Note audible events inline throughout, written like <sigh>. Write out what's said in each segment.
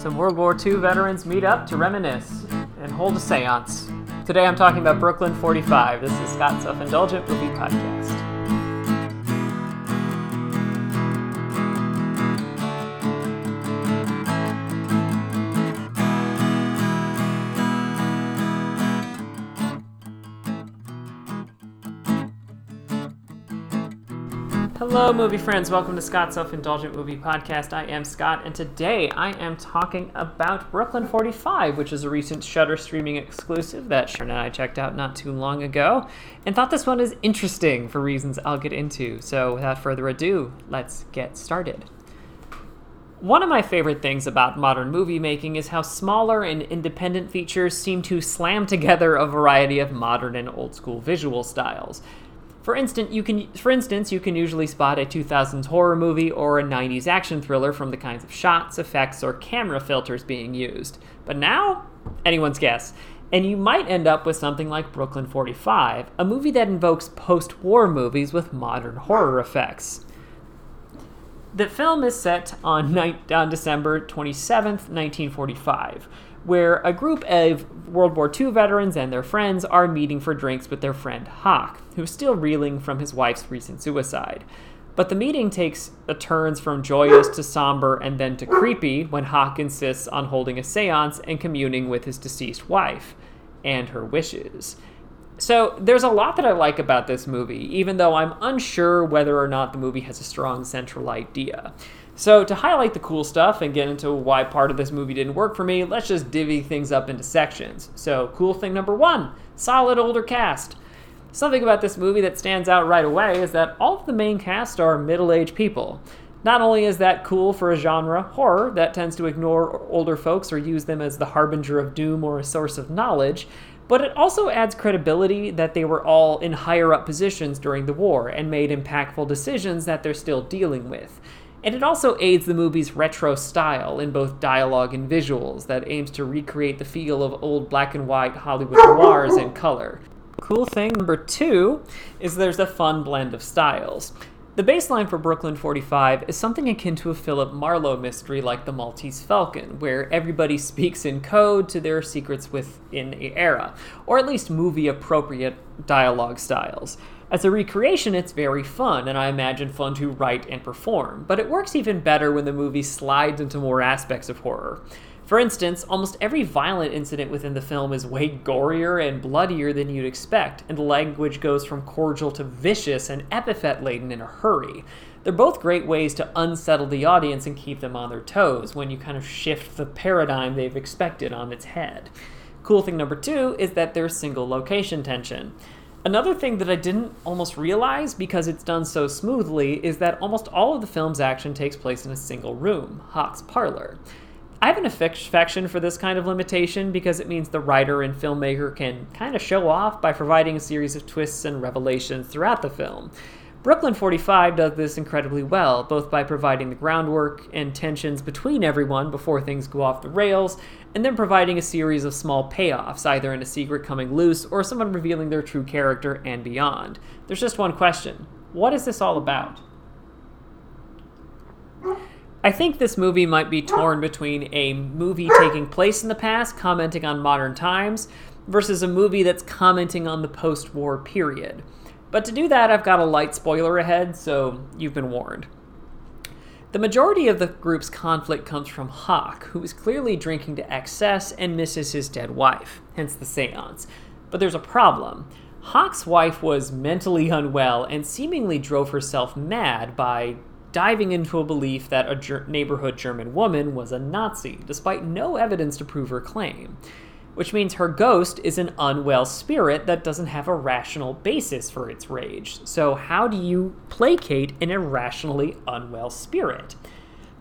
some World War II veterans meet up to reminisce and hold a seance. Today I'm talking about Brooklyn 45. This is Scott's Self Indulgent Movie Podcast. Hello, movie friends. Welcome to Scott's Self Indulgent Movie Podcast. I am Scott, and today I am talking about Brooklyn 45, which is a recent Shudder streaming exclusive that Sharon and I checked out not too long ago, and thought this one is interesting for reasons I'll get into. So, without further ado, let's get started. One of my favorite things about modern movie making is how smaller and independent features seem to slam together a variety of modern and old school visual styles. For instance, you can for instance, you can usually spot a 2000s horror movie or a 90s action thriller from the kinds of shots, effects, or camera filters being used. But now, anyone's guess. And you might end up with something like Brooklyn 45, a movie that invokes post-war movies with modern horror effects. The film is set on, on December 27th, 1945 where a group of World War II veterans and their friends are meeting for drinks with their friend Hawk, who's still reeling from his wife's recent suicide. But the meeting takes a turns from joyous to somber and then to creepy when Hawk insists on holding a seance and communing with his deceased wife and her wishes. So there's a lot that I like about this movie, even though I'm unsure whether or not the movie has a strong central idea. So, to highlight the cool stuff and get into why part of this movie didn't work for me, let's just divvy things up into sections. So, cool thing number one solid older cast. Something about this movie that stands out right away is that all of the main cast are middle aged people. Not only is that cool for a genre, horror, that tends to ignore older folks or use them as the harbinger of doom or a source of knowledge, but it also adds credibility that they were all in higher up positions during the war and made impactful decisions that they're still dealing with. And it also aids the movie's retro style in both dialogue and visuals that aims to recreate the feel of old black and white Hollywood noirs in color. Cool thing number two is there's a fun blend of styles. The baseline for Brooklyn 45 is something akin to a Philip Marlowe mystery like The Maltese Falcon, where everybody <laughs> speaks in code to their secrets within the era, or at least movie appropriate dialogue styles. As a recreation, it's very fun, and I imagine fun to write and perform, but it works even better when the movie slides into more aspects of horror. For instance, almost every violent incident within the film is way gorier and bloodier than you'd expect, and the language goes from cordial to vicious and epithet laden in a hurry. They're both great ways to unsettle the audience and keep them on their toes when you kind of shift the paradigm they've expected on its head. Cool thing number two is that there's single location tension. Another thing that I didn't almost realize because it's done so smoothly is that almost all of the film's action takes place in a single room, Hawk's parlor. I have an affection for this kind of limitation because it means the writer and filmmaker can kind of show off by providing a series of twists and revelations throughout the film. Brooklyn 45 does this incredibly well, both by providing the groundwork and tensions between everyone before things go off the rails, and then providing a series of small payoffs, either in a secret coming loose or someone revealing their true character and beyond. There's just one question What is this all about? I think this movie might be torn between a movie taking place in the past, commenting on modern times, versus a movie that's commenting on the post war period. But to do that, I've got a light spoiler ahead, so you've been warned. The majority of the group's conflict comes from Hawk, who is clearly drinking to excess and misses his dead wife, hence the seance. But there's a problem. Hawk's wife was mentally unwell and seemingly drove herself mad by diving into a belief that a ger- neighborhood German woman was a Nazi, despite no evidence to prove her claim which means her ghost is an unwell spirit that doesn't have a rational basis for its rage. So, how do you placate an irrationally unwell spirit?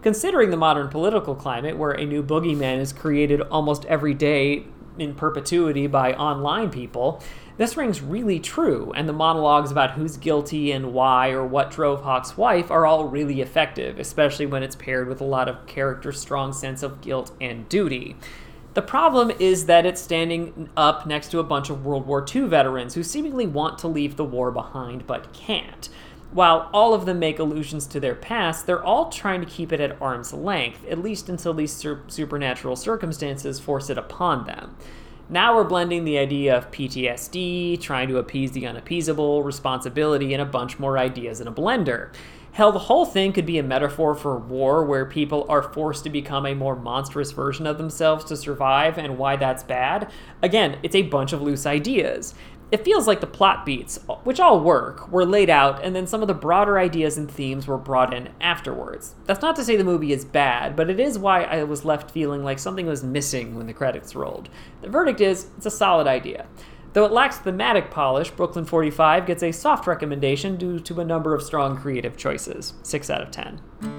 Considering the modern political climate, where a new boogeyman is created almost every day in perpetuity by online people, this rings really true, and the monologues about who's guilty and why or what drove Hawk's wife are all really effective, especially when it's paired with a lot of character strong sense of guilt and duty. The problem is that it's standing up next to a bunch of World War II veterans who seemingly want to leave the war behind but can't. While all of them make allusions to their past, they're all trying to keep it at arm's length, at least until these supernatural circumstances force it upon them. Now we're blending the idea of PTSD, trying to appease the unappeasable, responsibility, and a bunch more ideas in a blender. Hell, the whole thing could be a metaphor for war where people are forced to become a more monstrous version of themselves to survive and why that's bad. Again, it's a bunch of loose ideas it feels like the plot beats, which all work, were laid out, and then some of the broader ideas and themes were brought in afterwards. That's not to say the movie is bad, but it is why I was left feeling like something was missing when the credits rolled. The verdict is it's a solid idea. Though it lacks thematic polish, Brooklyn 45 gets a soft recommendation due to a number of strong creative choices. 6 out of 10.